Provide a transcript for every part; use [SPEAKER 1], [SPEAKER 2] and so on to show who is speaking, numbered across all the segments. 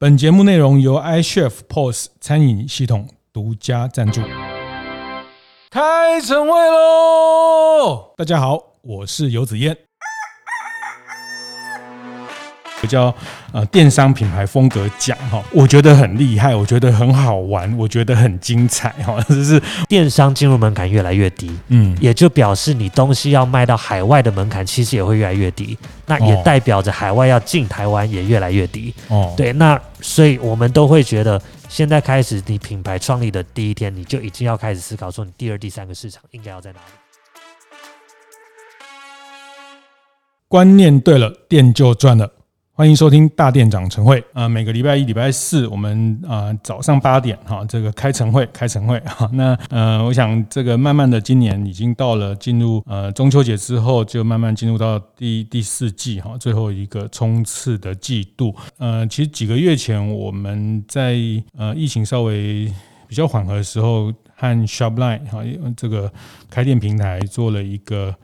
[SPEAKER 1] 本节目内容由 iChef POS 餐饮系统独家赞助。开晨会喽！大家好，我是游子燕。叫呃电商品牌风格奖哈，我觉得很厉害，我觉得很好玩，我觉得很精彩哈。就是
[SPEAKER 2] 电商进入门槛越来越低，嗯，也就表示你东西要卖到海外的门槛其实也会越来越低，那也代表着海外要进台湾也越来越低哦。对，那所以我们都会觉得，现在开始你品牌创立的第一天，你就已经要开始思考说，你第二、第三个市场应该要在哪里。
[SPEAKER 1] 观念对了，店就赚了。欢迎收听大店长晨会啊！每个礼拜一、礼拜四，我们啊早上八点哈，这个开晨会，开晨会哈。那呃，我想这个慢慢的，今年已经到了进入呃中秋节之后，就慢慢进入到第第四季哈，最后一个冲刺的季度。呃，其实几个月前，我们在呃疫情稍微比较缓和的时候，和 Shopline 哈这个开店平台做了一个。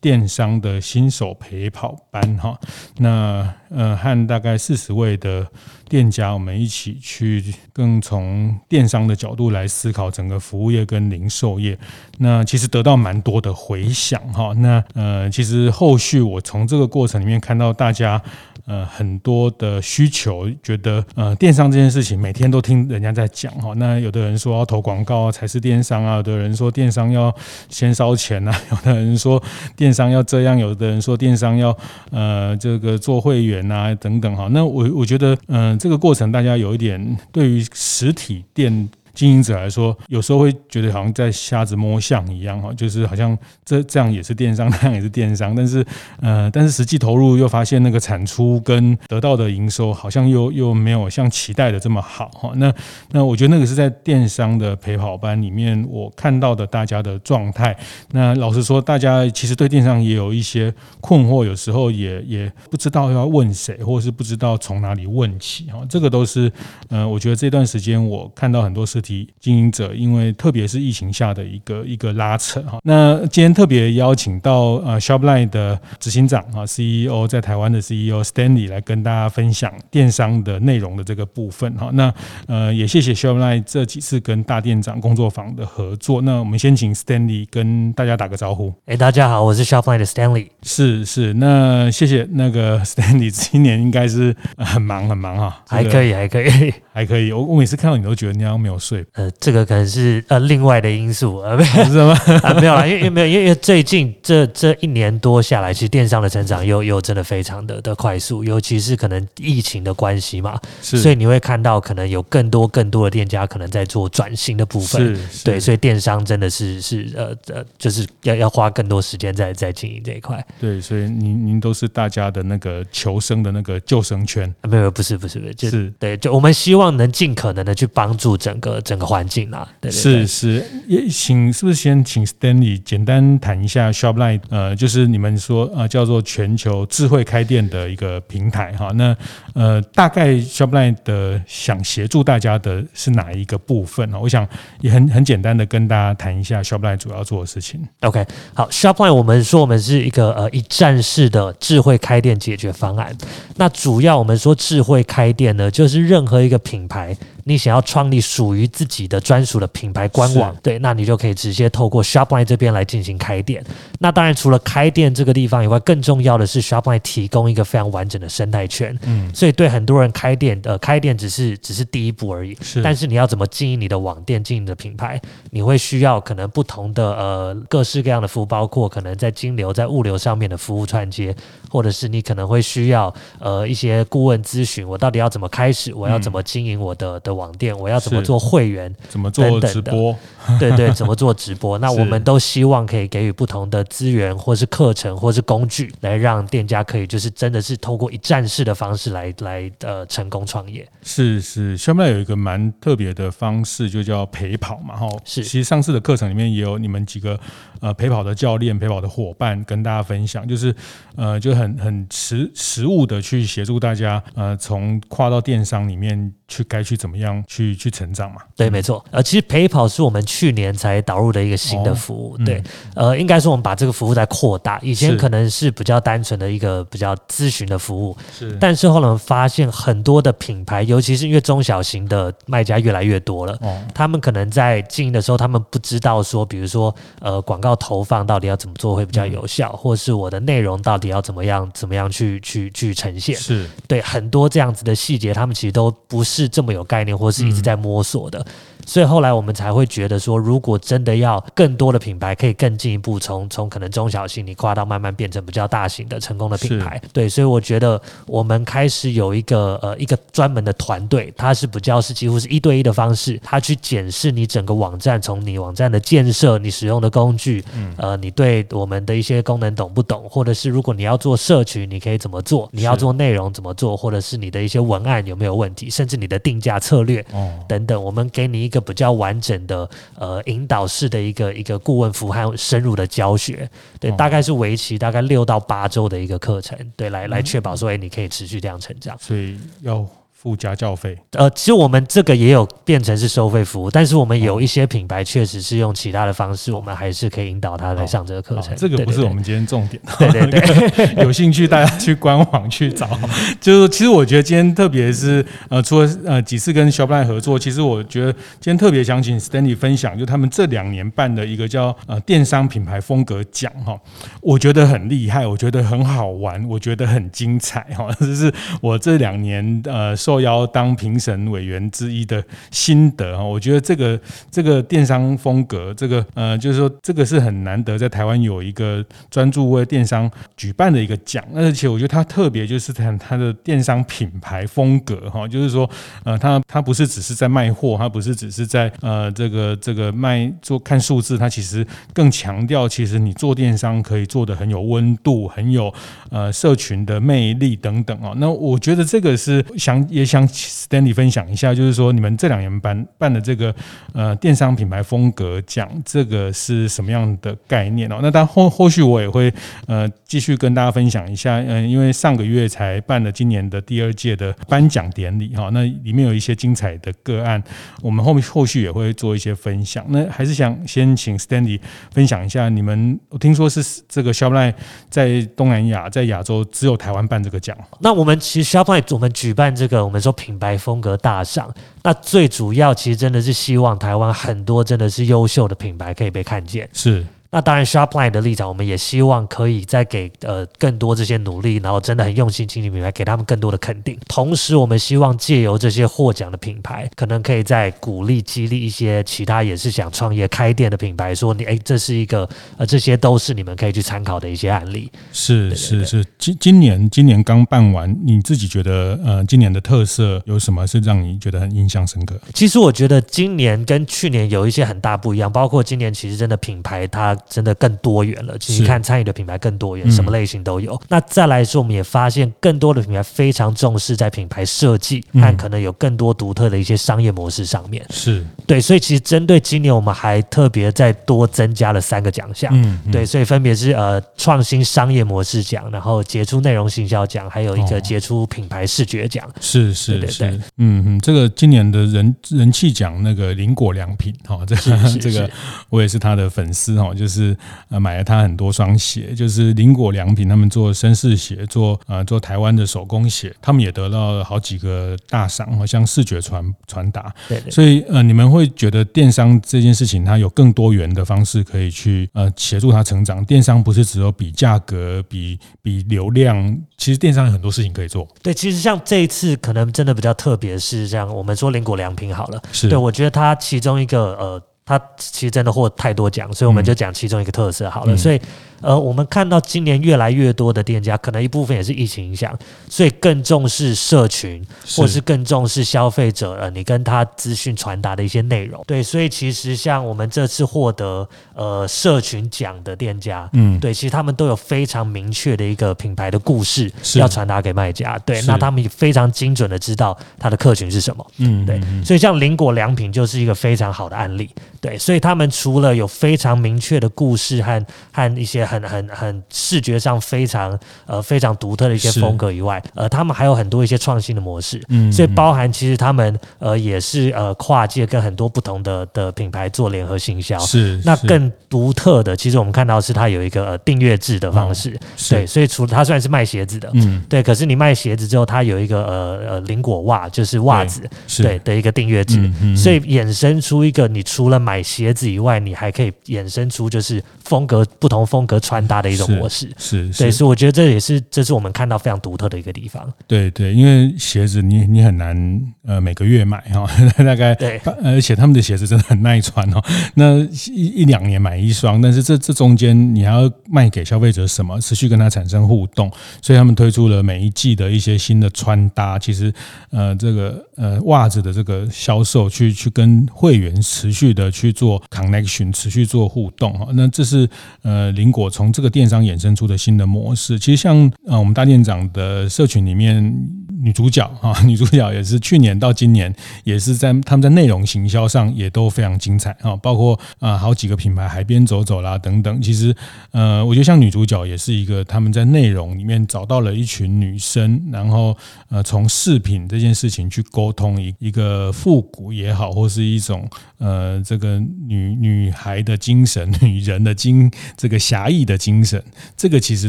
[SPEAKER 1] 电商的新手陪跑班哈，那呃和大概四十位的店家，我们一起去更从电商的角度来思考整个服务业跟零售业。那其实得到蛮多的回响哈。那呃其实后续我从这个过程里面看到大家。呃，很多的需求，觉得呃，电商这件事情每天都听人家在讲哈。那有的人说要投广告啊才是电商啊，有的人说电商要 先烧钱啊，有的人说电商要这样，有的人说电商要呃这个做会员啊等等哈。那我我觉得，嗯、这个过程大家有一点对于实体店。经营者来说，有时候会觉得好像在瞎子摸象一样哈，就是好像这这样也是电商，那样也是电商，但是呃，但是实际投入又发现那个产出跟得到的营收好像又又没有像期待的这么好哈。那那我觉得那个是在电商的陪跑班里面我看到的大家的状态。那老实说，大家其实对电商也有一些困惑，有时候也也不知道要问谁，或是不知道从哪里问起哈。这个都是呃，我觉得这段时间我看到很多实体。经营者，因为特别是疫情下的一个一个拉扯哈，那今天特别邀请到呃 Shopline 的执行长啊 CEO 在台湾的 CEO Stanley 来跟大家分享电商的内容的这个部分哈，那呃也谢谢 Shopline 这几次跟大店长工作坊的合作，那我们先请 Stanley 跟大家打个招呼。
[SPEAKER 2] 哎，大家好，我是 Shopline 的 Stanley。
[SPEAKER 1] 是是，那谢谢那个 Stanley，今年应该是很忙很忙哈，
[SPEAKER 2] 还可以还可以
[SPEAKER 1] 还可以，我我每次看到你都觉得你好像没有睡。
[SPEAKER 2] 呃，这个可能是呃另外的因素，呃，没有是吗？啊，没有啦，因为因为没有，因为最近这这一年多下来，其实电商的成长又又真的非常的的快速，尤其是可能疫情的关系嘛，是，所以你会看到可能有更多更多的店家可能在做转型的部分，是，对，所以电商真的是是呃呃，就是要要花更多时间在在经营这一块，
[SPEAKER 1] 对，所以您您都是大家的那个求生的那个救生圈，
[SPEAKER 2] 啊、没有，不是不是不是，就是。对，就我们希望能尽可能的去帮助整个整个环境啊，对，对，对，
[SPEAKER 1] 是是，也请是不是先请 Stanley 简单谈一下 Shopline，呃，就是你们说呃叫做全球智慧开店的一个平台哈，那呃大概 Shopline 的想协助大家的是哪一个部分呢？我想也很很简单的跟大家谈一下 Shopline 主要做的事情。
[SPEAKER 2] OK，好，Shopline 我们说我们是一个呃一站式的智慧开店解决方案，那主要我们说智慧开店呢，就是任何一个品牌。你想要创立属于自己的专属的品牌官网，对，那你就可以直接透过 Shopline 这边来进行开店。那当然，除了开店这个地方以外，更重要的是 Shopline 提供一个非常完整的生态圈。嗯，所以对很多人开店，呃，开店只是只是第一步而已。是，但是你要怎么经营你的网店，经营你的品牌，你会需要可能不同的呃各式各样的服务，包括可能在金流、在物流上面的服务串接，或者是你可能会需要呃一些顾问咨询，我到底要怎么开始，我要怎么经营我的的。网店，我要怎么做会员？
[SPEAKER 1] 怎么做直播？
[SPEAKER 2] 对对，怎么做直播？那我们都希望可以给予不同的资源，或是课程，或是工具，来让店家可以就是真的是透过一站式的方式来来呃成功创业。
[SPEAKER 1] 是是，下面有一个蛮特别的方式，就叫陪跑嘛。哈，是。其实上次的课程里面也有你们几个呃陪跑的教练、陪跑的伙伴跟大家分享，就是呃就很很实实务的去协助大家呃从跨到电商里面。去该去怎么样去去成长嘛？
[SPEAKER 2] 对，没错。呃，其实陪跑是我们去年才导入的一个新的服务。哦嗯、对，呃，应该说我们把这个服务在扩大。以前可能是比较单纯的一个比较咨询的服务，是。但是后来我们发现很多的品牌，尤其是因为中小型的卖家越来越多了，哦、他们可能在经营的时候，他们不知道说，比如说呃，广告投放到底要怎么做会比较有效，嗯、或是我的内容到底要怎么样怎么样去去去呈现。是。对很多这样子的细节，他们其实都不是这么有概念，或是一直在摸索的。嗯。所以后来我们才会觉得说，如果真的要更多的品牌可以更进一步从从可能中小型你跨到慢慢变成比较大型的成功的品牌，对，所以我觉得我们开始有一个呃一个专门的团队，它是比较是几乎是一对一的方式，它去检视你整个网站，从你网站的建设、你使用的工具，嗯，呃，你对我们的一些功能懂不懂，或者是如果你要做社群，你可以怎么做？你要做内容怎么做？或者是你的一些文案有没有问题？甚至你的定价策略哦等等，我们给你一个。比较完整的呃引导式的一个一个顾问服务和深入的教学，对，大概是为期大概六到八周的一个课程，对，来来确保说，哎，你可以持续这样成长，
[SPEAKER 1] 所以要。附家教费，
[SPEAKER 2] 呃，其实我们这个也有变成是收费服务，但是我们有一些品牌确实是用其他的方式，我们还是可以引导他来上这个课程。
[SPEAKER 1] 这个不是我们今天重点，
[SPEAKER 2] 对对对，
[SPEAKER 1] 有兴趣大家去官网去找。就是其实我觉得今天特别是呃，除了呃几次跟 Shopline 合作，其实我觉得今天特别想请 Stanley 分享，就他们这两年办的一个叫呃电商品牌风格奖哈，我觉得很厉害，我觉得很好玩，我觉得很精彩哈，这是我这两年呃。受邀当评审委员之一的心得哈，我觉得这个这个电商风格，这个呃，就是说这个是很难得在台湾有一个专注为电商举办的一个奖，而且我觉得它特别就是看它的电商品牌风格哈，就是说呃，它它不是只是在卖货，它不是只是在呃这个这个卖做看数字，它其实更强调其实你做电商可以做的很有温度，很有呃社群的魅力等等啊。那我觉得这个是想。也想 Stanley 分享一下，就是说你们这两年办办的这个呃电商品牌风格奖，这个是什么样的概念哦？那当后后续我也会呃继续跟大家分享一下，嗯，因为上个月才办了今年的第二届的颁奖典礼哈，那里面有一些精彩的个案，我们后面后续也会做一些分享。那还是想先请 Stanley 分享一下，你们我听说是这个 Shopline 在东南亚在亚洲只有台湾办这个奖，
[SPEAKER 2] 那我们其实 Shopline 我们举办这个。我们说品牌风格大赏，那最主要其实真的是希望台湾很多真的是优秀的品牌可以被看见。
[SPEAKER 1] 是。
[SPEAKER 2] 那当然，Shopline 的立场，我们也希望可以再给呃更多这些努力，然后真的很用心经营品牌，给他们更多的肯定。同时，我们希望借由这些获奖的品牌，可能可以再鼓励激励一些其他也是想创业开店的品牌，说你哎，这是一个呃，这些都是你们可以去参考的一些案例。
[SPEAKER 1] 是是是，今今年今年刚办完，你自己觉得呃，今年的特色有什么是让你觉得很印象深刻？
[SPEAKER 2] 其实我觉得今年跟去年有一些很大不一样，包括今年其实真的品牌它。真的更多元了，其实看参与的品牌更多元，什么类型都有。嗯、那再来说，我们也发现更多的品牌非常重视在品牌设计，和可能有更多独特的一些商业模式上面。是对，所以其实针对今年，我们还特别再多增加了三个奖项。嗯，对，所以分别是呃创新商业模式奖，然后杰出内容行销奖，还有一个杰出品牌视觉奖。
[SPEAKER 1] 是是是，嗯嗯，这个今年的人人气奖那个林果良品哈，这个 这个我也是他的粉丝哈，就是。是呃买了他很多双鞋，就是林果良品，他们做绅士鞋，做呃做台湾的手工鞋，他们也得到了好几个大赏，好像视觉传传达。对，对，所以呃你们会觉得电商这件事情，它有更多元的方式可以去呃协助它成长。电商不是只有比价格、比比流量，其实电商有很多事情可以做。
[SPEAKER 2] 对，其实像这一次可能真的比较特别，是像我们说林果良品好了，是对我觉得它其中一个呃。他其实真的获太多奖，所以我们就讲其中一个特色好了。嗯、所以。呃，我们看到今年越来越多的店家，可能一部分也是疫情影响，所以更重视社群，或是更重视消费者呃，你跟他资讯传达的一些内容。对，所以其实像我们这次获得呃社群奖的店家，嗯，对，其实他们都有非常明确的一个品牌的故事要传达给卖家。对，那他们也非常精准的知道他的客群是什么。嗯，对，所以像林果良品就是一个非常好的案例。对，所以他们除了有非常明确的故事和和一些。很很很视觉上非常呃非常独特的一些风格以外，呃，他们还有很多一些创新的模式，嗯，所以包含其实他们呃也是呃跨界跟很多不同的的品牌做联合行销，
[SPEAKER 1] 是，
[SPEAKER 2] 那更独特的，其实我们看到是它有一个呃订阅制的方式，对，所以除了它虽然是卖鞋子的，嗯，对，可是你卖鞋子之后，它有一个呃呃林果袜，就是袜子，对的一个订阅制，嗯所以衍生出一个你除了买鞋子以外，你还可以衍生出就是风格不同风格穿搭的一种模式，
[SPEAKER 1] 是，
[SPEAKER 2] 对，所以我觉得这也是这是我们看到非常独特的一个地方。
[SPEAKER 1] 对对，因为鞋子你你很难呃每个月买哈，大概对，而且他们的鞋子真的很耐穿哦，那一一两年买一双，但是这这中间你还要卖给消费者什么，持续跟他产生互动，所以他们推出了每一季的一些新的穿搭，其实呃这个呃袜子的这个销售去去跟会员持续的去做 connection，持续做互动哈，那这是呃林果从这个电商衍生出的新的模式。其实像呃我们大店长的社群里面女主角哈，女主角也是去年到今年也是在他们在内容行销上也都非常精彩哈，包括啊好几个品牌海边走走啦等等。其实呃我觉得像女主角也是一个他们在内容里面找到了一群女生，然后呃从饰品这件事情去沟通一一个复古也好，或是一种呃这个女女孩的精神、女人的精这个侠义的精神，这个其实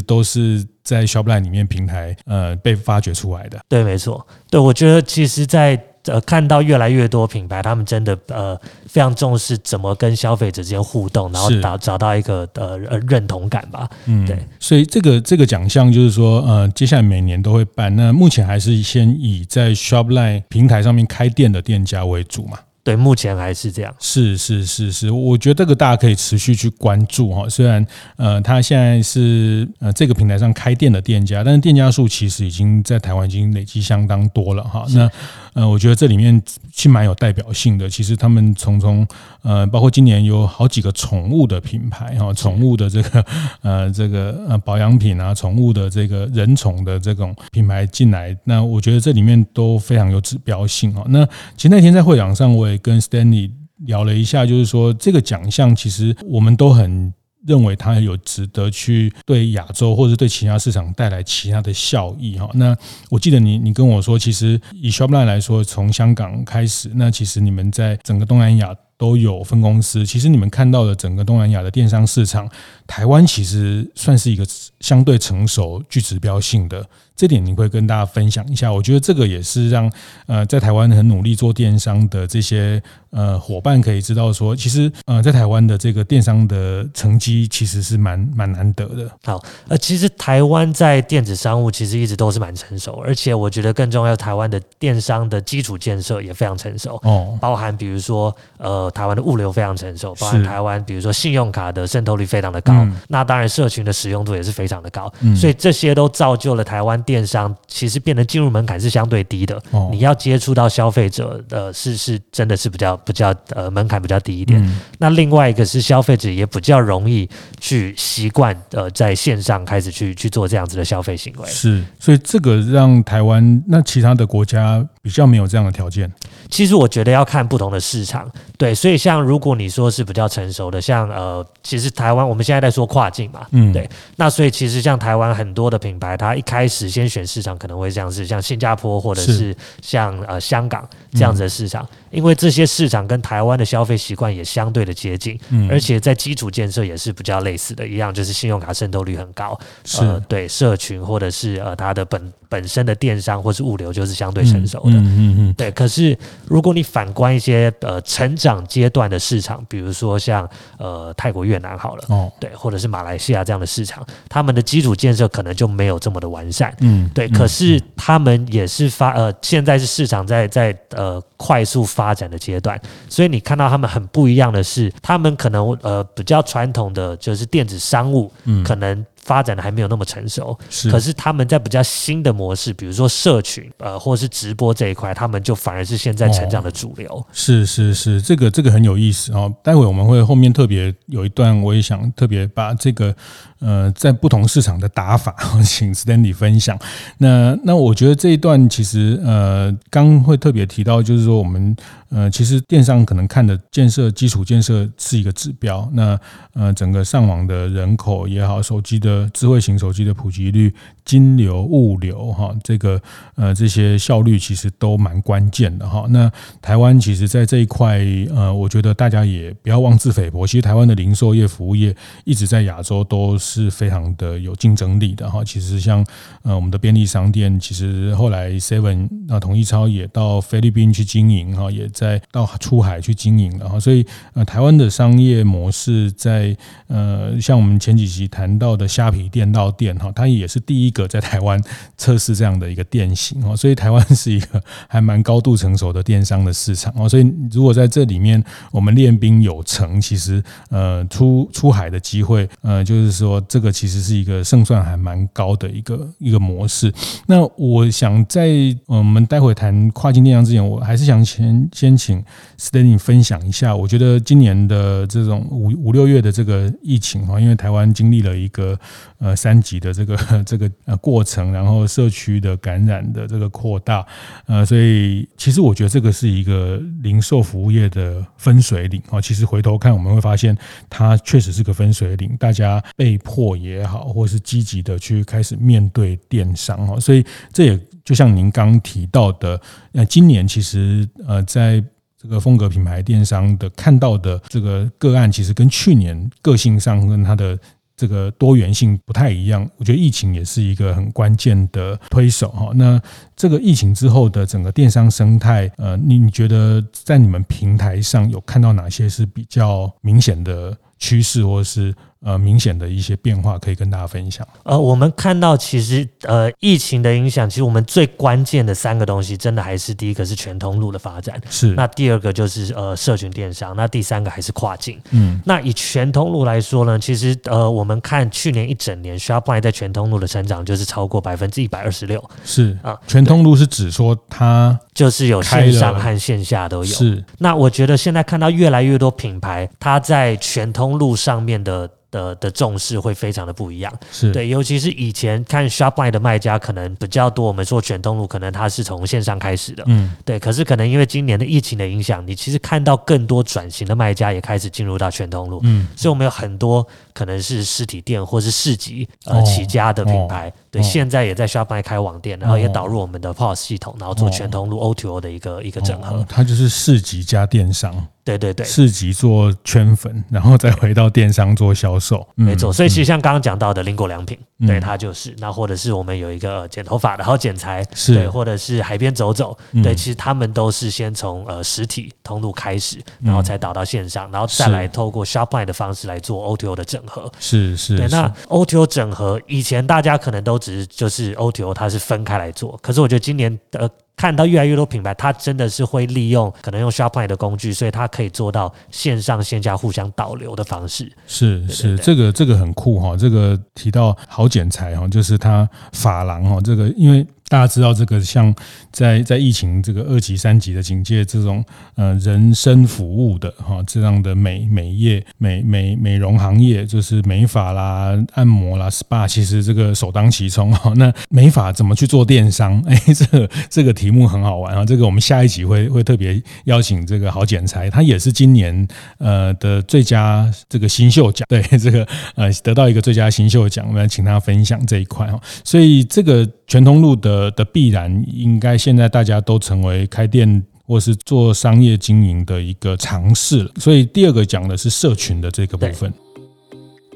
[SPEAKER 1] 都是在 Shopline 里面平台呃被发掘出来的。
[SPEAKER 2] 对，没错。对，我觉得其实，在呃看到越来越多品牌，他们真的呃非常重视怎么跟消费者之间互动，然后找找到一个呃认同感吧。嗯，对。
[SPEAKER 1] 所以这个这个奖项就是说呃接下来每年都会办，那目前还是先以在 Shopline 平台上面开店的店家为主嘛。
[SPEAKER 2] 对，目前还是这样。
[SPEAKER 1] 是是是是，我觉得这个大家可以持续去关注哈。虽然呃，他现在是呃这个平台上开店的店家，但是店家数其实已经在台湾已经累积相当多了哈。那呃，我觉得这里面是蛮有代表性的。其实他们从从呃，包括今年有好几个宠物的品牌哈，宠物的这个呃这个呃保养品啊，宠物的这个人宠的这种品牌进来，那我觉得这里面都非常有指标性哈。那其实那天在会场上，我也跟 Stanley 聊了一下，就是说这个奖项其实我们都很。认为它有值得去对亚洲或者对其他市场带来其他的效益哈。那我记得你你跟我说，其实以 Shopline 来说，从香港开始，那其实你们在整个东南亚都有分公司。其实你们看到的整个东南亚的电商市场，台湾其实算是一个相对成熟、具指标性的。这点你会跟大家分享一下。我觉得这个也是让呃在台湾很努力做电商的这些呃伙伴可以知道说，其实呃在台湾的这个电商的成绩其实是蛮蛮难得的。
[SPEAKER 2] 好，呃，其实台湾在电子商务其实一直都是蛮成熟，而且我觉得更重要，台湾的电商的基础建设也非常成熟。哦，包含比如说呃台湾的物流非常成熟，包含台湾比如说信用卡的渗透率非常的高，嗯、那当然社群的使用度也是非常的高，嗯、所以这些都造就了台湾。电商其实变得进入门槛是相对低的，你要接触到消费者的是是真的是比较比较呃门槛比较低一点。那另外一个是消费者也比较容易去习惯呃在线上开始去去做这样子的消费行为。
[SPEAKER 1] 是，所以这个让台湾那其他的国家比较没有这样的条件。
[SPEAKER 2] 其实我觉得要看不同的市场，对，所以像如果你说是比较成熟的，像呃，其实台湾我们现在在说跨境嘛，嗯，对，那所以其实像台湾很多的品牌，它一开始先选市场可能会像是像新加坡或者是像呃香港这样子的市场。因为这些市场跟台湾的消费习惯也相对的接近，嗯，而且在基础建设也是比较类似的，一样就是信用卡渗透率很高，是呃，对社群或者是呃它的本本身的电商或是物流就是相对成熟的，嗯嗯嗯，对。可是如果你反观一些呃成长阶段的市场，比如说像呃泰国、越南好了，哦，对，或者是马来西亚这样的市场，他们的基础建设可能就没有这么的完善，嗯，对。可是他们也是发呃现在是市场在在呃快速发。发展的阶段，所以你看到他们很不一样的是，他们可能呃比较传统的就是电子商务，嗯，可能。发展的还没有那么成熟，是。可是他们在比较新的模式，比如说社群，呃，或者是直播这一块，他们就反而是现在成长的主流。哦、
[SPEAKER 1] 是是是，这个这个很有意思哦。待会我们会后面特别有一段，我也想特别把这个呃，在不同市场的打法，请 Stanley 分享。那那我觉得这一段其实呃，刚会特别提到，就是说我们呃，其实电商可能看的建设基础建设是一个指标。那呃，整个上网的人口也好，手机的智慧型手机的普及率、金流、物流哈，这个呃这些效率其实都蛮关键的哈。那台湾其实在这一块呃，我觉得大家也不要妄自菲薄。其实台湾的零售业、服务业一直在亚洲都。是非常的有竞争力的哈，其实像呃我们的便利商店，其实后来 Seven 啊统一超也到菲律宾去经营哈，也在到出海去经营了哈，所以呃台湾的商业模式在呃像我们前几集谈到的虾皮店到店哈，它也是第一个在台湾测试这样的一个店型哈，所以台湾是一个还蛮高度成熟的电商的市场哦，所以如果在这里面我们练兵有成，其实呃出出海的机会呃就是说。这个其实是一个胜算还蛮高的一个一个模式。那我想在我们待会谈跨境电商之前，我还是想先先请 Stanley 分享一下。我觉得今年的这种五五六月的这个疫情哈，因为台湾经历了一个呃三级的这个 这个呃过程，然后社区的感染的这个扩大，呃，所以其实我觉得这个是一个零售服务业的分水岭啊。其实回头看我们会发现，它确实是个分水岭，大家被货。也好，或是积极的去开始面对电商哈，所以这也就像您刚提到的，那今年其实呃，在这个风格品牌电商的看到的这个个案，其实跟去年个性上跟它的这个多元性不太一样。我觉得疫情也是一个很关键的推手哈。那这个疫情之后的整个电商生态，呃，你你觉得在你们平台上有看到哪些是比较明显的趋势，或者是？呃，明显的一些变化可以跟大家分享。
[SPEAKER 2] 呃，我们看到其实呃，疫情的影响，其实我们最关键的三个东西，真的还是第一个是全通路的发展，
[SPEAKER 1] 是。
[SPEAKER 2] 那第二个就是呃，社群电商，那第三个还是跨境。
[SPEAKER 1] 嗯，
[SPEAKER 2] 那以全通路来说呢，其实呃，我们看去年一整年，Shopline 在全通路的成长就是超过百分之一百二十六。
[SPEAKER 1] 是啊，全通路是指说它
[SPEAKER 2] 就是有线上和线下都有。
[SPEAKER 1] 是。
[SPEAKER 2] 那我觉得现在看到越来越多品牌，它在全通路上面的。的的重视会非常的不一样，
[SPEAKER 1] 是
[SPEAKER 2] 对，尤其是以前看 Shopline 的卖家可能比较多，我们说全通路可能它是从线上开始的，
[SPEAKER 1] 嗯，
[SPEAKER 2] 对，可是可能因为今年的疫情的影响，你其实看到更多转型的卖家也开始进入到全通路，
[SPEAKER 1] 嗯，
[SPEAKER 2] 所以我们有很多可能是实体店或是市集呃起家的品牌，对，现在也在 Shopify 开网店，然后也导入我们的 POS 系统，然后做全通路 O2O 的一个一个整合，
[SPEAKER 1] 它就是市集加电商。
[SPEAKER 2] 对对对，
[SPEAKER 1] 市集做圈粉，然后再回到电商做销售，
[SPEAKER 2] 没错。所以其实像刚刚讲到的林果良品，
[SPEAKER 1] 嗯、
[SPEAKER 2] 对它就是那，或者是我们有一个剪头发的好剪裁，
[SPEAKER 1] 是
[SPEAKER 2] 对，或者是海边走走，
[SPEAKER 1] 嗯、
[SPEAKER 2] 对，其实他们都是先从呃实体通路开始，然后才导到线上，然后再来透过 Shopline 的方式来做 O2O 的整合。
[SPEAKER 1] 是是，
[SPEAKER 2] 对。那 OTO 整合以前大家可能都只是就是 OTO 它是分开来做，可是我觉得今年呃。看到越来越多品牌，它真的是会利用可能用 Shopify 的工具，所以它可以做到线上线下互相导流的方式。
[SPEAKER 1] 是是，这个这个很酷哈。这个提到好剪裁哈，就是它发廊哈，这个因为。大家知道这个，像在在疫情这个二级、三级的警戒，这种呃人身服务的哈这样的美美业、美美美容行业，就是美发啦、按摩啦、SPA，其实这个首当其冲哈。那美发怎么去做电商？哎，这个这个题目很好玩啊。这个我们下一集会会特别邀请这个好剪裁，他也是今年呃的最佳这个新秀奖，对这个呃得到一个最佳新秀奖，我们来请他分享这一块哈。所以这个全通路的。的必然应该现在大家都成为开店或是做商业经营的一个尝试了，所以第二个讲的是社群的这个部分。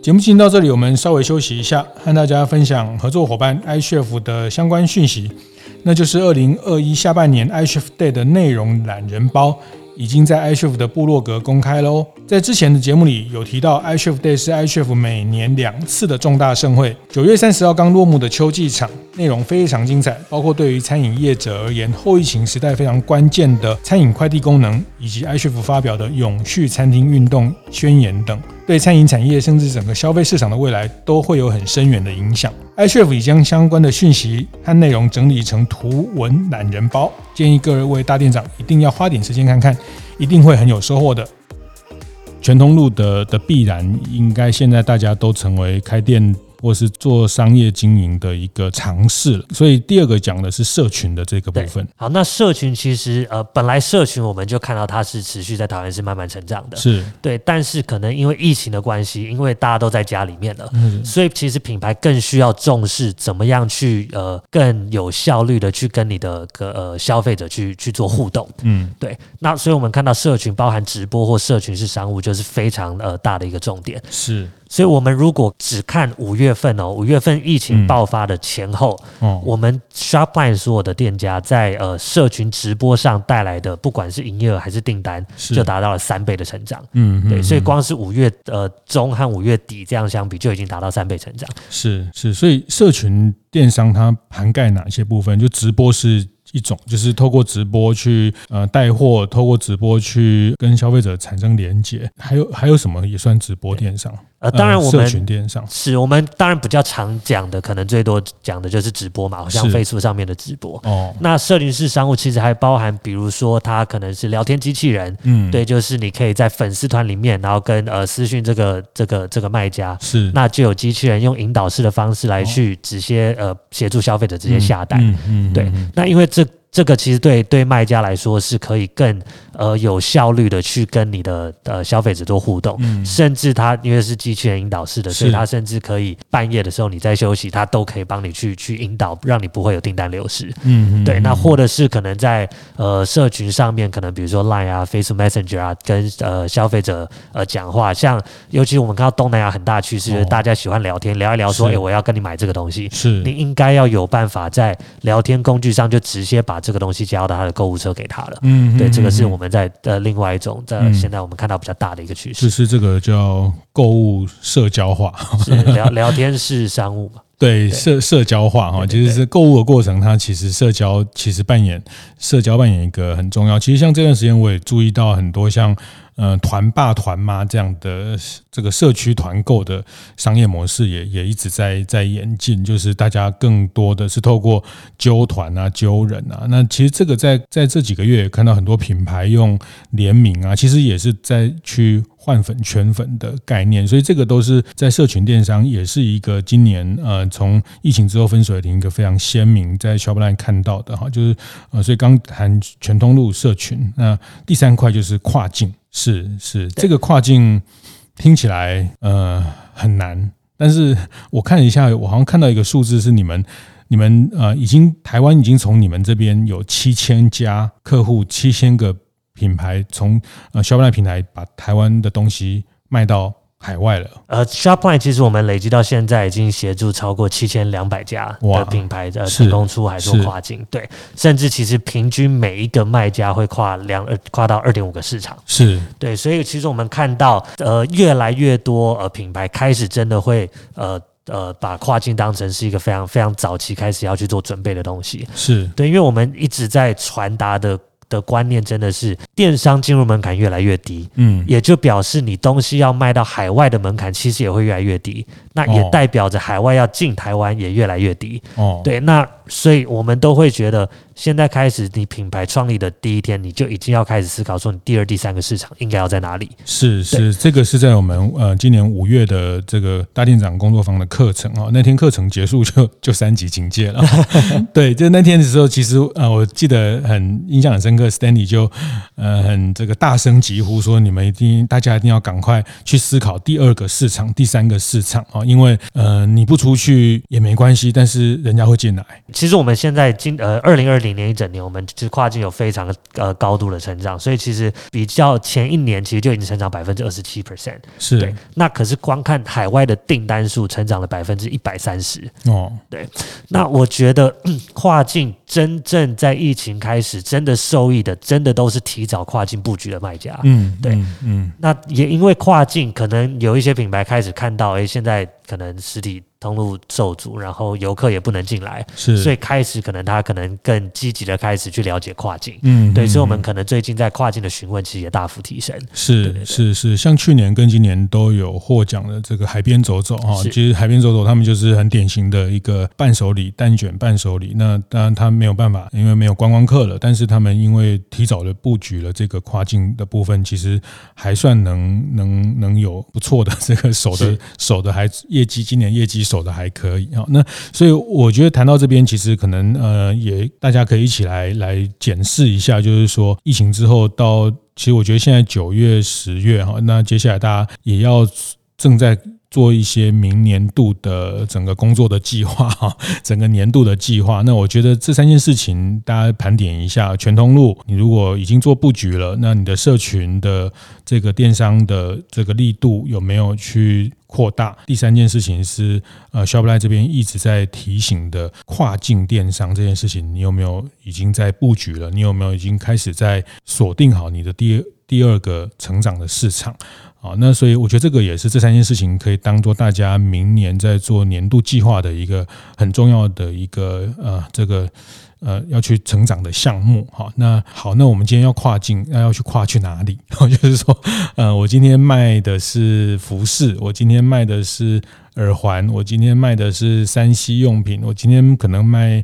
[SPEAKER 1] 节目进行到这里，我们稍微休息一下，和大家分享合作伙伴 iCHEF 的相关讯息，那就是二零二一下半年 iCHEF Day 的内容懒人包。已经在 iCHEF 的部落格公开喽。在之前的节目里有提到，iCHEF Day 是 iCHEF 每年两次的重大盛会。九月三十号刚落幕的秋季场，内容非常精彩，包括对于餐饮业者而言，后疫情时代非常关键的餐饮快递功能，以及 iCHEF 发表的永续餐厅运动宣言等，对餐饮产业甚至整个消费市场的未来都会有很深远的影响。iCHEF 已将相关的讯息和内容整理成图文懒人包，建议各位大店长一定要花点时间看看，一定会很有收获的。全通路的的必然，应该现在大家都成为开店。或是做商业经营的一个尝试了，所以第二个讲的是社群的这个部分。
[SPEAKER 2] 好，那社群其实呃，本来社群我们就看到它是持续在台湾是慢慢成长的，
[SPEAKER 1] 是
[SPEAKER 2] 对。但是可能因为疫情的关系，因为大家都在家里面了，嗯，所以其实品牌更需要重视怎么样去呃更有效率的去跟你的个呃消费者去去做互动，嗯，对。那所以我们看到社群包含直播或社群式商务，就是非常呃大的一个重点，
[SPEAKER 1] 是。
[SPEAKER 2] 所以，我们如果只看五月份哦，五月份疫情爆发的前后，嗯哦、我们 Shopline 所有的店家在呃社群直播上带来的，不管是营业额还是订单，就达到了三倍的成长。嗯，对，所以光是五月呃中和五月底这样相比，就已经达到三倍成长。
[SPEAKER 1] 是是，所以社群电商它涵盖哪些部分？就直播是。一种就是透过直播去呃带货，透过直播去跟消费者产生连接，还有还有什么也算直播电商？
[SPEAKER 2] 呃，当然我们
[SPEAKER 1] 社群电商。
[SPEAKER 2] 是我们当然比较常讲的，可能最多讲的就是直播嘛，好像 Facebook 上面的直播。哦，那社群式商务其实还包含，比如说它可能是聊天机器人，嗯，对，就是你可以在粉丝团里面，然后跟呃私讯这个这个这个卖家，是，那就有机器人用引导式的方式来去直接呃协助消费者直接下单，嗯嗯，对，那因为这。这个其实对对卖家来说是可以更呃有效率的去跟你的呃消费者做互动，嗯、甚至他因为是机器人引导式的，所以他甚至可以半夜的时候你在休息，他都可以帮你去去引导，让你不会有订单流失。嗯嗯，对，那或者是可能在呃社群上面，可能比如说 Line 啊、Facebook Messenger 啊，跟呃消费者呃讲话，像尤其我们看到东南亚很大趋势，就是大家喜欢聊天，聊一聊说，哎，我要跟你买这个东西，是。你应该要有办法在聊天工具上就直接把这个东西加到他的购物车给他了，嗯，对，这个是我们在的另外一种，在现在我们看到比较大的一个趋势，
[SPEAKER 1] 就是这个叫购物社交化，
[SPEAKER 2] 是聊聊天式商务嘛？
[SPEAKER 1] 对，社社交化哈，其实是购物的过程，它其实社交其实扮演社交扮演一个很重要。其实像这段时间，我也注意到很多像。呃，团爸团妈这样的这个社区团购的商业模式也也一直在在演进，就是大家更多的是透过揪团啊、揪人啊。那其实这个在在这几个月也看到很多品牌用联名啊，其实也是在去换粉圈粉的概念。所以这个都是在社群电商也是一个今年呃从疫情之后分水岭一个非常鲜明在 Shopline 看到的哈，就是呃，所以刚谈全通路社群，那第三块就是跨境。是是，这个跨境听起来呃很难，但是我看了一下，我好像看到一个数字是你们你们呃已经台湾已经从你们这边有七千家客户，七千个品牌从呃 Shopline 平台把台湾的东西卖到。海外了，
[SPEAKER 2] 呃，Shopline 其实我们累积到现在已经协助超过七千两百家的品牌的成功出海做跨境，对，甚至其实平均每一个卖家会跨两呃跨到二点五个市场，
[SPEAKER 1] 是。
[SPEAKER 2] 对，所以其实我们看到呃越来越多呃品牌开始真的会呃呃把跨境当成是一个非常非常早期开始要去做准备的东西，
[SPEAKER 1] 是。
[SPEAKER 2] 对，因为我们一直在传达的。的观念真的是电商进入门槛越来越低，嗯，也就表示你东西要卖到海外的门槛其实也会越来越低，那也代表着海外要进台湾也越来越低，哦，对，那所以我们都会觉得。现在开始，你品牌创立的第一天，你就已经要开始思考说，你第二、第三个市场应该要在哪里？
[SPEAKER 1] 是是，这个是在我们呃今年五月的这个大店长工作坊的课程啊。那天课程结束就 就三级警戒了。对，就那天的时候，其实呃我记得很印象很深刻，Stanley 就呃很这个大声疾呼说，你们一定大家一定要赶快去思考第二个市场、第三个市场啊，因为呃你不出去也没关系，但是人家会进来。
[SPEAKER 2] 其实我们现在今呃二零二。零年一整年，我们其实跨境有非常呃高度的成长，所以其实比较前一年，其实就已经成长百分之二十七 percent。
[SPEAKER 1] 是
[SPEAKER 2] 对，那可是光看海外的订单数，成长了百分之一百三十。哦，对，那我觉得跨境真正在疫情开始真的受益的，真的都是提早跨境布局的卖家。嗯，对，嗯，嗯，那也因为跨境，可能有一些品牌开始看到，哎，现在可能实体通路受阻，然后游客也不能进来，
[SPEAKER 1] 是，
[SPEAKER 2] 所以开始可能他可能更积极的开始去了解跨境，
[SPEAKER 1] 嗯，
[SPEAKER 2] 对，所以我们可能最近在跨境的询问其实也大幅提升，
[SPEAKER 1] 是是是，像去年跟今年都有获奖的这个海边走走哈，其实海边走走他们就是很典型的一个伴手礼蛋卷伴手礼，那当然他没有办法，因为没有观光客了，但是他们因为提早的布局了这个跨境的部分，其实还算能能能有不错的这个守的守的还业绩，今年业绩守的还可以啊。那所以我觉得谈到这边，其实可能呃也大家可以一起来来检视一下，就是说疫情之后到，其实我觉得现在九月十月哈，那接下来大家也要正在。做一些明年度的整个工作的计划哈，整个年度的计划。那我觉得这三件事情，大家盘点一下。全通路，你如果已经做布局了，那你的社群的这个电商的这个力度有没有去扩大？第三件事情是，呃，Shopline 这边一直在提醒的跨境电商这件事情，你有没有已经在布局了？你有没有已经开始在锁定好你的第第二个成长的市场？好，那所以我觉得这个也是这三件事情可以当做大家明年在做年度计划的一个很重要的一个呃这个呃要去成长的项目。哈，那好，那我们今天要跨境，那要去跨去哪里？就是说，呃，我今天卖的是服饰，我今天卖的是耳环，我今天卖的是 3C 用品，我今天可能卖。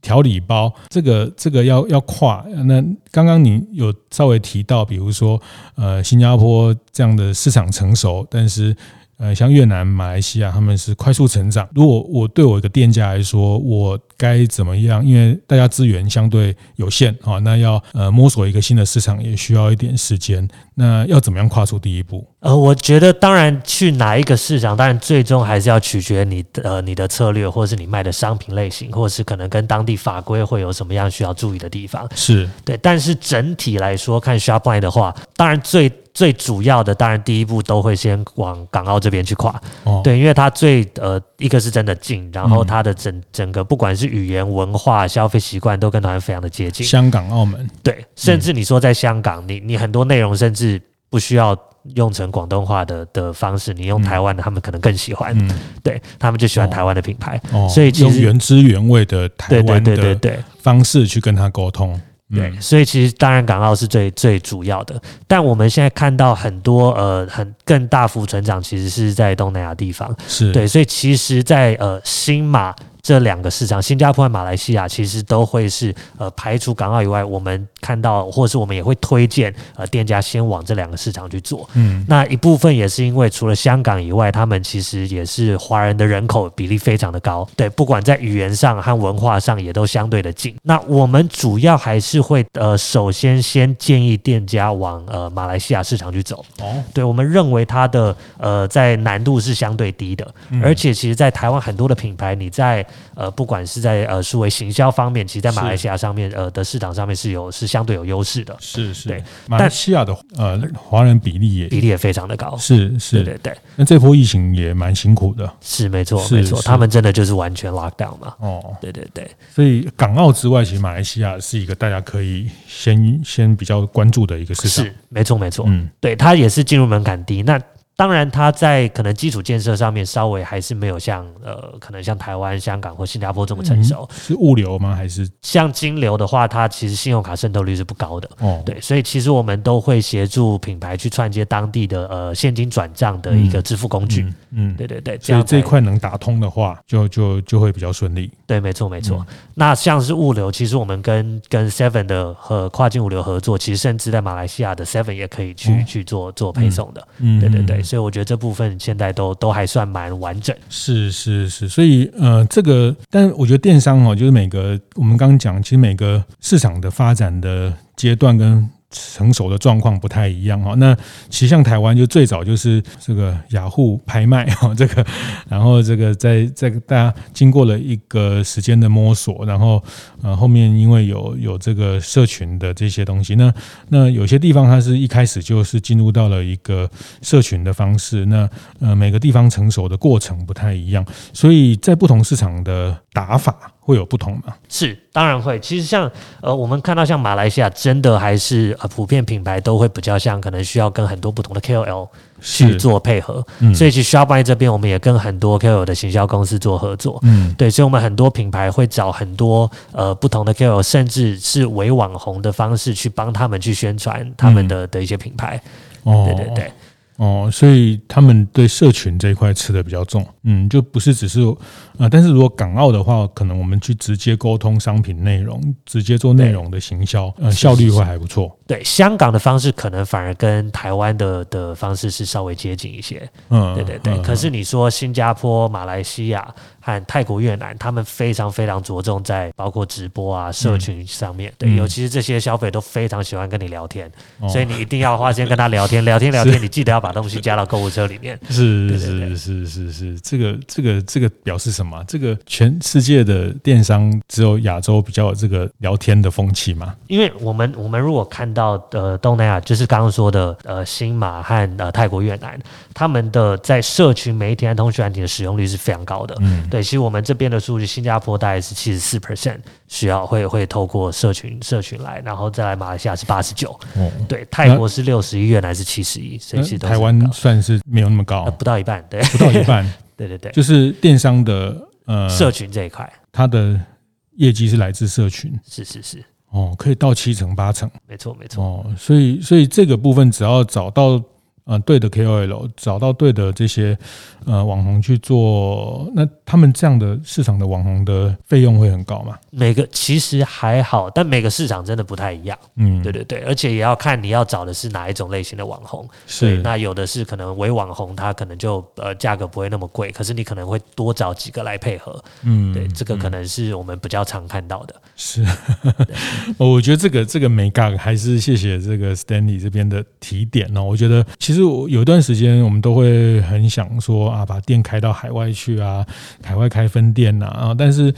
[SPEAKER 1] 调理包，这个这个要要跨。那刚刚你有稍微提到，比如说呃，新加坡这样的市场成熟，但是呃，像越南、马来西亚，他们是快速成长。如果我对我一个店家来说，我该怎么样？因为大家资源相对有限啊，那要呃摸索一个新的市场也需要一点时间。那要怎么样跨出第一步？
[SPEAKER 2] 呃，我觉得当然去哪一个市场，当然最终还是要取决你的呃你的策略，或者是你卖的商品类型，或者是可能跟当地法规会有什么样需要注意的地方。
[SPEAKER 1] 是
[SPEAKER 2] 对，但是整体来说，看 Shopline 的话，当然最最主要的，当然第一步都会先往港澳这边去跨。哦，对，因为它最呃一个是真的近，然后它的整整个不管是语言、文化、消费习惯都跟台湾非常的接近。
[SPEAKER 1] 香港、澳门，
[SPEAKER 2] 对，甚至你说在香港，你你很多内容甚至。不需要用成广东话的的方式，你用台湾的，他们可能更喜欢。嗯，对，他们就喜欢台湾的品牌，
[SPEAKER 1] 哦，
[SPEAKER 2] 所以其实
[SPEAKER 1] 用原汁原味的台湾的方式去跟他沟通。
[SPEAKER 2] 对，所以其实当然港澳是最最主要的，但我们现在看到很多呃很更大幅成长，其实是在东南亚地方。
[SPEAKER 1] 是
[SPEAKER 2] 对，所以其实在呃新马。这两个市场，新加坡和马来西亚，其实都会是呃排除港澳以外，我们看到或者是我们也会推荐呃店家先往这两个市场去做。嗯，那一部分也是因为除了香港以外，他们其实也是华人的人口比例非常的高，对，不管在语言上和文化上也都相对的近。那我们主要还是会呃首先先建议店家往呃马来西亚市场去走。哦，对，我们认为它的呃在难度是相对低的，而且其实在台湾很多的品牌你在呃，不管是在呃数位行销方面，其实在马来西亚上面，呃的市场上面是有是相对有优势的。
[SPEAKER 1] 是是，对，马来西亚的呃华人比例也
[SPEAKER 2] 比例也非常的高。
[SPEAKER 1] 是是，
[SPEAKER 2] 对对对。
[SPEAKER 1] 那这波疫情也蛮辛苦的。
[SPEAKER 2] 是没错没错，他们真的就是完全 lock down 嘛。哦，对对对。
[SPEAKER 1] 所以港澳之外，其实马来西亚是一个大家可以先先比较关注的一个市场。
[SPEAKER 2] 是没错没错，嗯，对，它也是进入门槛低。那当然，它在可能基础建设上面稍微还是没有像呃，可能像台湾、香港或新加坡这么成熟。
[SPEAKER 1] 嗯、是物流吗？还是
[SPEAKER 2] 像金流的话，它其实信用卡渗透率是不高的。哦，对，所以其实我们都会协助品牌去串接当地的呃现金转账的一个支付工具。嗯，嗯对对对，所以
[SPEAKER 1] 这一块能打通的话，就就就会比较顺利。
[SPEAKER 2] 对，没错没错。嗯、那像是物流，其实我们跟跟 Seven 的和跨境物流合作，其实甚至在马来西亚的 Seven 也可以去、哦、去做做配送的。嗯，对对对。所以我觉得这部分现在都都还算蛮完整。
[SPEAKER 1] 是是是，所以呃，这个，但我觉得电商哦，就是每个我们刚刚讲，其实每个市场的发展的阶段跟。成熟的状况不太一样哈，那其实像台湾就最早就是这个雅虎拍卖哈，这个，然后这个在在大家经过了一个时间的摸索，然后呃后面因为有有这个社群的这些东西，那那有些地方它是一开始就是进入到了一个社群的方式，那呃每个地方成熟的过程不太一样，所以在不同市场的打法。会有不同吗？
[SPEAKER 2] 是，当然会。其实像呃，我们看到像马来西亚，真的还是呃，普遍品牌都会比较像，可能需要跟很多不同的 KOL 去做配合。嗯、所以其实 Shopify 这边，我们也跟很多 KOL 的行销公司做合作。嗯，对，所以我们很多品牌会找很多呃不同的 KOL，甚至是伪网红的方式去帮他们去宣传他们的、嗯、的一些品牌。哦，对对对。
[SPEAKER 1] 哦，所以他们对社群这一块吃的比较重，嗯，就不是只是啊、呃，但是如果港澳的话，可能我们去直接沟通商品内容，直接做内容的行销，呃，效率会还不错。
[SPEAKER 2] 对，香港的方式可能反而跟台湾的的方式是稍微接近一些，嗯，对对对。嗯、可是你说新加坡、马来西亚。和泰国、越南，他们非常非常着重在包括直播啊、社群上面，嗯、对，尤其是这些消费都非常喜欢跟你聊天，哦、所以你一定要花时间跟他聊天，聊天聊天，你记得要把东西加到购物车里面。
[SPEAKER 1] 是是是是是，这个这个这个表示什么？这个全世界的电商只有亚洲比较有这个聊天的风气嘛？
[SPEAKER 2] 因为我们我们如果看到呃东南亚，就是刚刚说的呃新马和呃泰国、越南，他们的在社群媒体和通讯软体的使用率是非常高的。嗯。对，其实我们这边的数据，新加坡大概是七十四 percent 需要会会透过社群社群来，然后再来马来西亚是八十九，对，泰国是六十一，越南是七十一，所以其实
[SPEAKER 1] 台湾算是没有那么高，
[SPEAKER 2] 呃、不到一半，对，
[SPEAKER 1] 不到一半，
[SPEAKER 2] 对对对，
[SPEAKER 1] 就是电商的呃
[SPEAKER 2] 社群这一块，
[SPEAKER 1] 它的业绩是来自社群，
[SPEAKER 2] 是是是，
[SPEAKER 1] 哦，可以到七成八成，
[SPEAKER 2] 没错没错，
[SPEAKER 1] 哦，所以所以这个部分只要找到。呃，对的 KOL 找到对的这些呃网红去做，那他们这样的市场的网红的费用会很高吗？
[SPEAKER 2] 每个其实还好，但每个市场真的不太一样。嗯，对对对，而且也要看你要找的是哪一种类型的网红。是，那有的是可能伪网红，他可能就呃价格不会那么贵，可是你可能会多找几个来配合。嗯，对，这个可能是我们比较常看到的。
[SPEAKER 1] 是，我觉得这个这个没尬，还是谢谢这个 Stanley 这边的提点哦。我觉得其实。就有一段时间，我们都会很想说啊，把店开到海外去啊，海外开分店呐啊，但是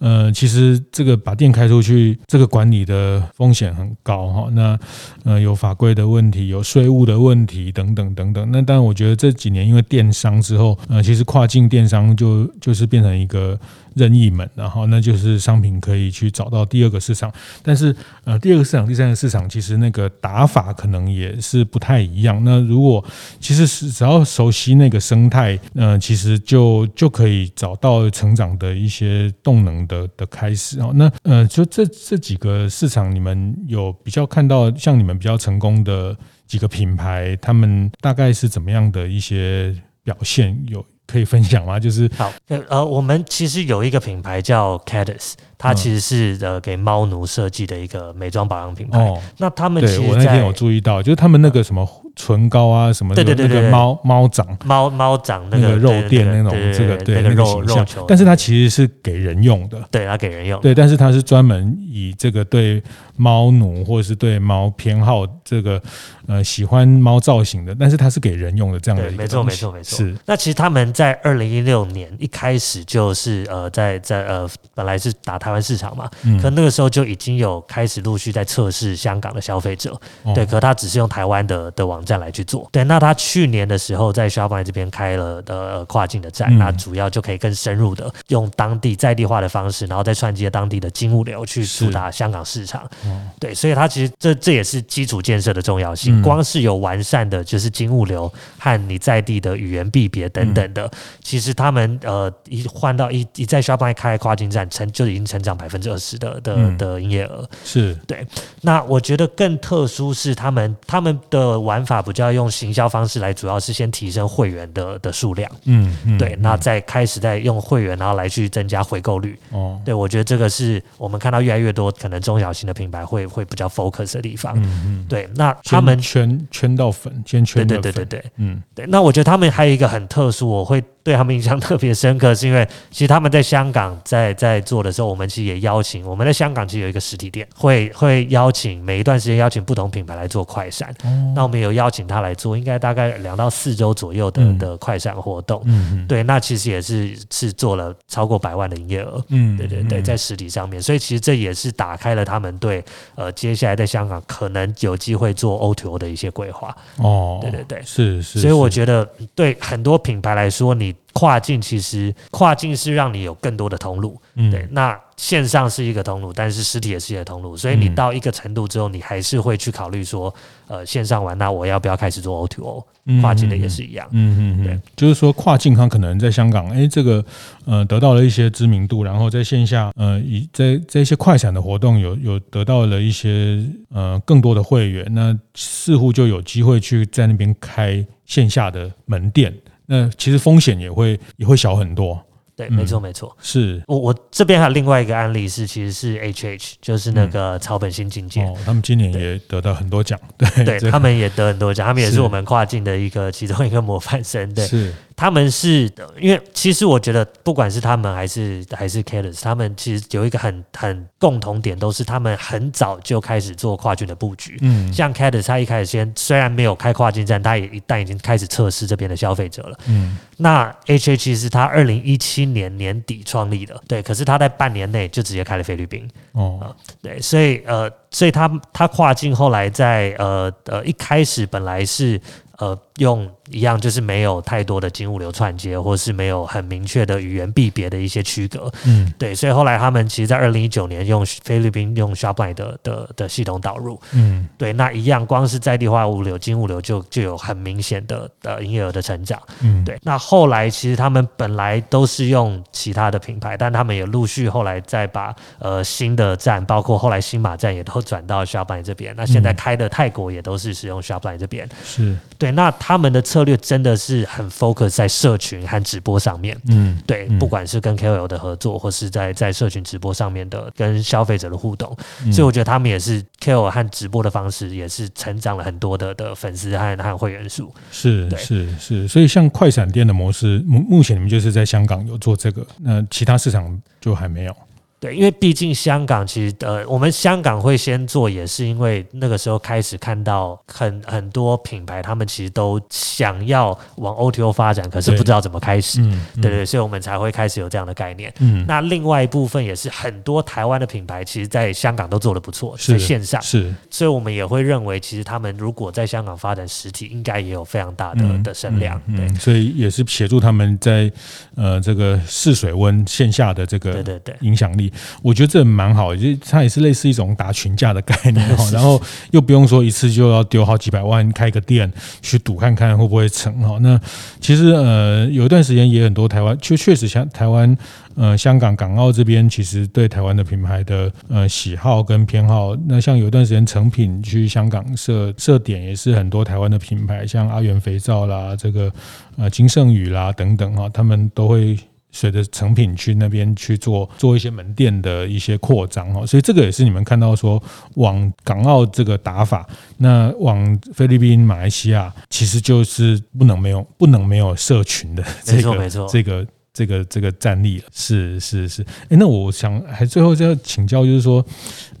[SPEAKER 1] 呃，其实这个把店开出去，这个管理的风险很高哈。那呃，有法规的问题，有税务的问题等等等等。那当然，我觉得这几年因为电商之后，呃，其实跨境电商就就是变成一个。任意门，然后那就是商品可以去找到第二个市场，但是呃，第二个市场、第三个市场，其实那个打法可能也是不太一样。那如果其实是只要熟悉那个生态，呃，其实就就可以找到成长的一些动能的的开始哦。那呃，就这这几个市场，你们有比较看到像你们比较成功的几个品牌，他们大概是怎么样的一些表现？有可以分享吗？就是
[SPEAKER 2] 好，呃，我们其实有一个品牌叫 Cadis，它其实是呃给猫奴设计的一个美妆保养品牌。哦，那他们其实
[SPEAKER 1] 对我那天有注意到，就是他们那个什么。唇膏啊什么的，对对对，那个猫猫掌。
[SPEAKER 2] 猫猫掌那
[SPEAKER 1] 个肉垫那种，这个对那个肉球，但是它其实是给人用的，
[SPEAKER 2] 对，它给人用，
[SPEAKER 1] 对，但是它是专门以这个对猫奴或者是对猫偏好这个呃喜欢猫造型的，但是它是给人用的这样的
[SPEAKER 2] 一个，没错没错没错。是，那其实他们在二零一六年一开始就是呃在在呃本来是打台湾市场嘛，可那个时候就已经有开始陆续在测试香港的消费者，对，可他只是用台湾的的网站。来去做，对，那他去年的时候在 Shopify 这边开了的跨境的站，嗯、那主要就可以更深入的用当地在地化的方式，然后再串接当地的金物流去触达香港市场。嗯、对，所以它其实这这也是基础建设的重要性。嗯、光是有完善的就是金物流和你在地的语言辨别等等的，嗯、其实他们呃一换到一一在 Shopify 开跨境站成就已经成长百分之二十的的的营业额。
[SPEAKER 1] 是
[SPEAKER 2] 对。那我觉得更特殊是他们他们的玩法。比较用行销方式来，主要是先提升会员的的数量，嗯，嗯对，那再开始再用会员，然后来去增加回购率，哦，对，我觉得这个是我们看到越来越多可能中小型的品牌会会比较 focus 的地方，嗯嗯，对，那他们
[SPEAKER 1] 圈圈到粉，先圈到粉，
[SPEAKER 2] 对对对对对，嗯，对，那我觉得他们还有一个很特殊，我会。对他们印象特别深刻，是因为其实他们在香港在在做的时候，我们其实也邀请我们在香港其实有一个实体店，会会邀请每一段时间邀请不同品牌来做快闪。哦、那我们有邀请他来做，应该大概两到四周左右的、嗯、的快闪活动。嗯嗯。对，那其实也是是做了超过百万的营业额。嗯，对对对，在实体上面，所以其实这也是打开了他们对呃接下来在香港可能有机会做 O2O 的一些规划。哦，对对对，
[SPEAKER 1] 是是。
[SPEAKER 2] 所以我觉得对很多品牌来说，你跨境其实跨境是让你有更多的通路，
[SPEAKER 1] 嗯、
[SPEAKER 2] 对，那线上是一个通路，但是实体也是一个通路，所以你到一个程度之后，你还是会去考虑说，呃，线上玩，那我要不要开始做 O to O？跨境的也是一样，
[SPEAKER 1] 嗯嗯嗯，
[SPEAKER 2] 对，
[SPEAKER 1] 就是说跨境它可能在香港，哎，这个呃得到了一些知名度，然后在线下，呃，以在这些快闪的活动有有得到了一些呃更多的会员，那似乎就有机会去在那边开线下的门店。那其实风险也会也会小很多，
[SPEAKER 2] 对，没错没错，
[SPEAKER 1] 是。
[SPEAKER 2] 我我这边还有另外一个案例是，其实是 H H，就是那个草本新境界，
[SPEAKER 1] 哦，他们今年也得到很多奖，对，
[SPEAKER 2] 对他们也得很多奖，他们也是。我们跨境的一个其中一个模范生，对。
[SPEAKER 1] 是。
[SPEAKER 2] 他们是，因为其实我觉得，不管是他们还是还是 Keyless，他们其实有一个很很共同点，都是他们很早就开始做跨境的布局。嗯，像 Keyless，他一开始先虽然没有开跨境站，他也一旦已经开始测试这边的消费者了。嗯，那 HH 是他二零一七年年底创立的，对，可是他在半年内就直接开了菲律宾。哦、呃，对，所以呃，所以他他跨境后来在呃呃一开始本来是呃用。一样就是没有太多的金物流串接，或是没有很明确的语言币别的一些区隔。嗯，对，所以后来他们其实，在二零一九年用菲律宾用 Shopline 的的的系统导入。嗯，对，那一样，光是在地化物流、金物流就就有很明显的呃营业额的成长。嗯，对。那后来其实他们本来都是用其他的品牌，但他们也陆续后来再把呃新的站，包括后来新马站也都转到 Shopline 这边。那现在开的泰国也都是使用 Shopline 这边。是对，那他们的策。略真的是很 focus 在社群和直播上面，嗯，对，不管是跟 KOL 的合作，或是在在社群直播上面的跟消费者的互动，所以我觉得他们也是 KOL 和直播的方式，也是成长了很多的的粉丝和和会员数。
[SPEAKER 1] 是是是，所以像快闪店的模式，目目前你们就是在香港有做这个，那其他市场就还没有。
[SPEAKER 2] 对，因为毕竟香港其实呃，我们香港会先做，也是因为那个时候开始看到很很多品牌，他们其实都想要往 OTO 发展，可是不知道怎么开始。对，嗯、对对，所以我们才会开始有这样的概念。嗯，那另外一部分也是很多台湾的品牌，其实在香港都做的不错，在线上是，所以我们也会认为，其实他们如果在香港发展实体，应该也有非常大的、嗯、的声量。对、嗯，
[SPEAKER 1] 所以也是协助他们在呃这个试水温线下的这个对对对影响力。我觉得这蛮好，就它也是类似一种打群架的概念 哈，然后又不用说一次就要丢好几百万开个店去赌看看会不会成哈。那其实呃有一段时间也很多台湾，就确实像台湾呃香港港澳这边，其实对台湾的品牌的呃喜好跟偏好，那像有一段时间成品去香港设设点，也是很多台湾的品牌，像阿元肥皂啦，这个呃金圣宇啦等等哈，他们都会。随着成品去那边去做做一些门店的一些扩张哦，所以这个也是你们看到说往港澳这个打法，那往菲律宾、马来西亚其实就是不能没有不能没有社群的这个这个这个这个战力了。是是是，哎，那我想还最后就要请教，就是说，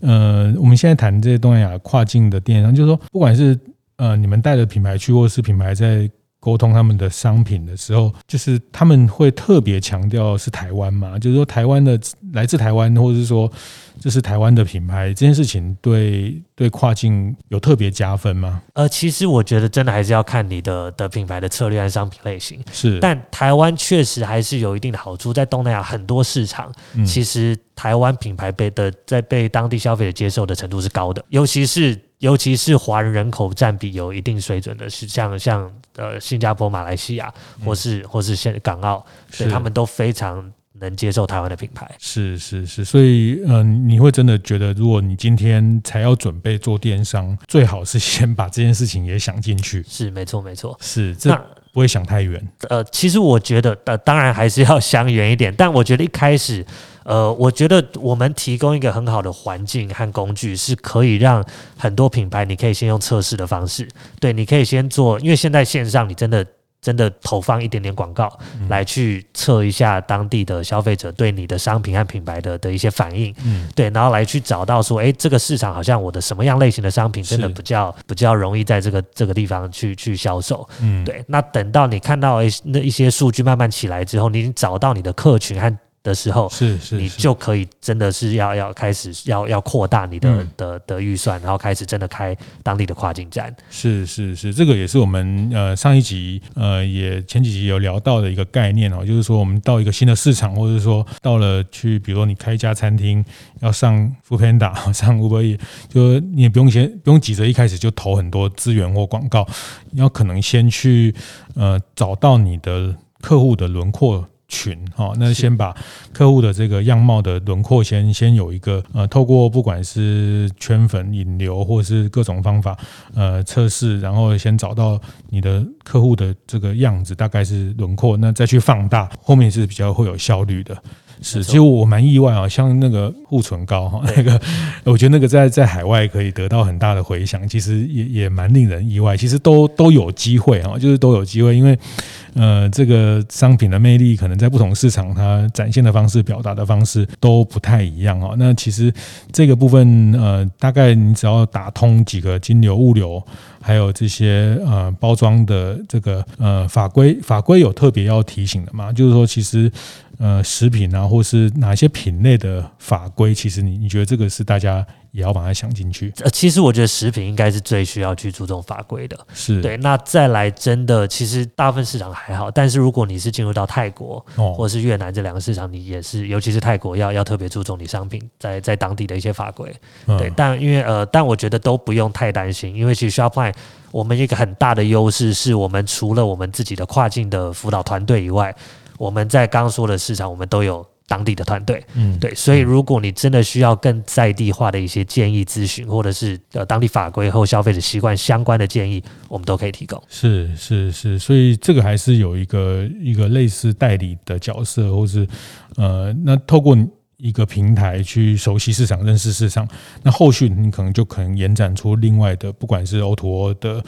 [SPEAKER 1] 呃，我们现在谈这些东南亚跨境的电商，就是说，不管是呃你们带的品牌去，或是品牌在。沟通他们的商品的时候，就是他们会特别强调是台湾嘛，就是说台湾的来自台湾，或者是说这是台湾的品牌，这件事情对对跨境有特别加分吗？
[SPEAKER 2] 呃，其实我觉得真的还是要看你的的品牌的策略和商品类型。
[SPEAKER 1] 是，
[SPEAKER 2] 但台湾确实还是有一定的好处，在东南亚很多市场，其实台湾品牌被的在被当地消费者接受的程度是高的，尤其是。尤其是华人人口占比有一定水准的，是像像呃新加坡、马来西亚，或是或是现港澳，所以他们都非常能接受台湾的品牌。
[SPEAKER 1] 是是是，所以嗯、呃，你会真的觉得，如果你今天才要准备做电商，最好是先把这件事情也想进去。
[SPEAKER 2] 是没错没错，
[SPEAKER 1] 是这不会想太远。
[SPEAKER 2] 呃，其实我觉得呃，当然还是要想远一点，但我觉得一开始。呃，我觉得我们提供一个很好的环境和工具，是可以让很多品牌，你可以先用测试的方式，对，你可以先做，因为现在线上你真的真的投放一点点广告，来去测一下当地的消费者对你的商品和品牌的的一些反应，嗯，对，然后来去找到说，哎，这个市场好像我的什么样类型的商品真的比较比较容易在这个这个地方去去销售，嗯，对，那等到你看到那一些数据慢慢起来之后，你找到你的客群和的时候，
[SPEAKER 1] 是是，
[SPEAKER 2] 你就可以真的是要要开始要要扩大你的、嗯、的的预算，然后开始真的开当地的跨境站。
[SPEAKER 1] 是是是，这个也是我们呃上一集呃也前几集有聊到的一个概念哦，就是说我们到一个新的市场，或者说到了去，比如说你开一家餐厅要上 Foodpanda 上 Uber Eats，就你也不用先不用急着一开始就投很多资源或广告，你要可能先去呃找到你的客户的轮廓。群哦，那先把客户的这个样貌的轮廓先先有一个呃，透过不管是圈粉引流或者是各种方法呃测试，然后先找到你的客户的这个样子大概是轮廓，那再去放大，后面是比较会有效率的。是，其实我蛮意外啊，像那个护唇膏哈，那个我觉得那个在在海外可以得到很大的回响，其实也也蛮令人意外。其实都都有机会啊，就是都有机会，因为。呃，这个商品的魅力可能在不同市场，它展现的方式、表达的方式都不太一样哦。那其实这个部分，呃，大概你只要打通几个金流、物流，还有这些呃包装的这个呃法规，法规有特别要提醒的嘛？就是说，其实呃食品啊，或是哪些品类的法规，其实你你觉得这个是大家。也要把它想进去。
[SPEAKER 2] 呃，其实我觉得食品应该是最需要去注重法规的。
[SPEAKER 1] 是
[SPEAKER 2] 对。那再来，真的，其实大部分市场还好，但是如果你是进入到泰国或者是越南这两个市场，你也是，尤其是泰国，要要特别注重你商品在在当地的一些法规。对。嗯、但因为呃，但我觉得都不用太担心，因为其实 Shopline 我们一个很大的优势是我们除了我们自己的跨境的辅导团队以外，我们在刚刚说的市场，我们都有。当地的团队，嗯，对，所以如果你真的需要更在地化的一些建议咨询，或者是呃当地法规和消费者习惯相关的建议，我们都可以提供。
[SPEAKER 1] 是是是，所以这个还是有一个一个类似代理的角色，或是呃，那透过。一个平台去熟悉市场、认识市场，那后续你可能就可能延展出另外的，不管是 O to 的，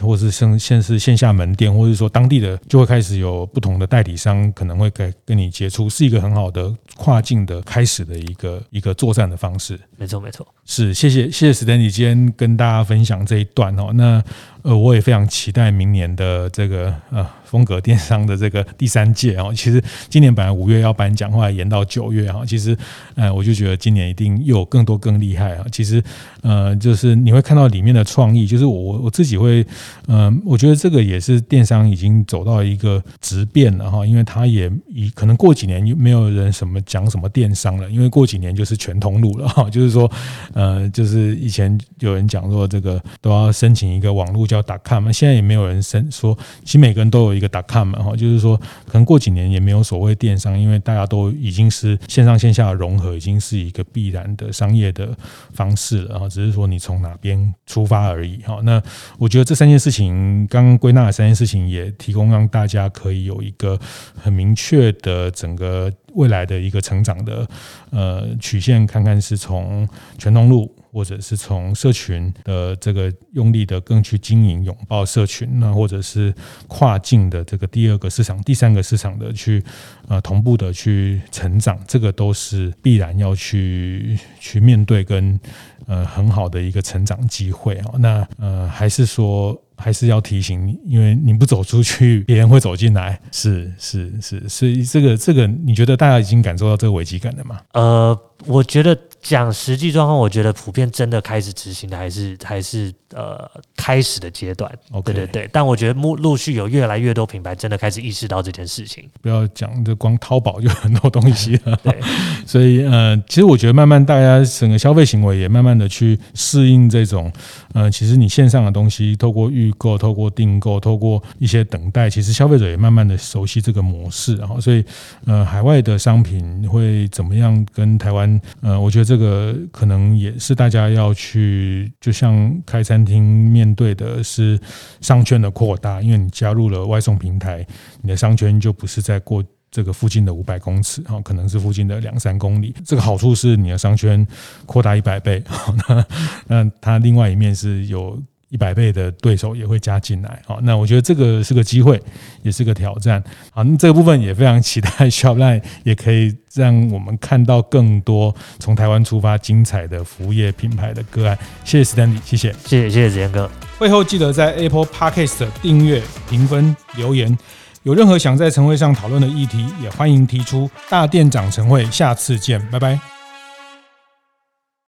[SPEAKER 1] 或是甚现是线下门店，或者说当地的，就会开始有不同的代理商可能会跟跟你接触，是一个很好的跨境的开始的一个一个作战的方式。
[SPEAKER 2] 没错，没错，
[SPEAKER 1] 是谢谢谢谢 Stanley 今天跟大家分享这一段哦，那。呃，我也非常期待明年的这个呃风格电商的这个第三届哦。其实今年本来五月要颁奖，后来延到九月哈。其实，呃，我就觉得今年一定又有更多更厉害啊。其实，呃，就是你会看到里面的创意，就是我我自己会，嗯、呃，我觉得这个也是电商已经走到一个质变了哈。因为它也以可能过几年没有人什么讲什么电商了，因为过几年就是全通路了哈。就是说，呃，就是以前有人讲说这个都要申请一个网络叫。.com 嘛，现在也没有人申说，其实每个人都有一个 .com 嘛，哈，就是说，可能过几年也没有所谓电商，因为大家都已经是线上线下的融合，已经是一个必然的商业的方式了，哈，只是说你从哪边出发而已，哈。那我觉得这三件事情，刚刚归纳的三件事情，也提供让大家可以有一个很明确的整个未来的一个成长的呃曲线，看看是从全通路。或者是从社群的这个用力的更去经营拥抱社群，那或者是跨境的这个第二个市场、第三个市场的去呃同步的去成长，这个都是必然要去去面对跟呃很好的一个成长机会啊。那呃还是说。还是要提醒你，因为你不走出去，别人会走进来。是是是，所以这个这个，你觉得大家已经感受到这个危机感了吗？
[SPEAKER 2] 呃，我觉得讲实际状况，我觉得普遍真的开始执行的还是还是呃开始的阶段。Okay. 对对对，但我觉得陆陆续有越来越多品牌真的开始意识到这件事情。
[SPEAKER 1] 不要讲这光淘宝就很多东西了。
[SPEAKER 2] 对，
[SPEAKER 1] 所以呃，其实我觉得慢慢大家整个消费行为也慢慢的去适应这种呃，其实你线上的东西透过预预购透过订购，透过一些等待，其实消费者也慢慢的熟悉这个模式，然后所以，呃，海外的商品会怎么样跟台湾？呃，我觉得这个可能也是大家要去，就像开餐厅面对的是商圈的扩大，因为你加入了外送平台，你的商圈就不是在过这个附近的五百公尺，哈，可能是附近的两三公里。这个好处是你的商圈扩大一百倍，那那它另外一面是有。一百倍的对手也会加进来，好，那我觉得这个是个机会，也是个挑战，好，那这个部分也非常期待，Shopline 也可以让我们看到更多从台湾出发精彩的服务业品牌的个案。谢谢 Stanley，谢谢，
[SPEAKER 2] 谢谢谢谢子贤哥。
[SPEAKER 1] 会后记得在 Apple Podcast 订阅、评分、留言。有任何想在晨会上讨论的议题，也欢迎提出。大店长晨会，下次见，拜拜。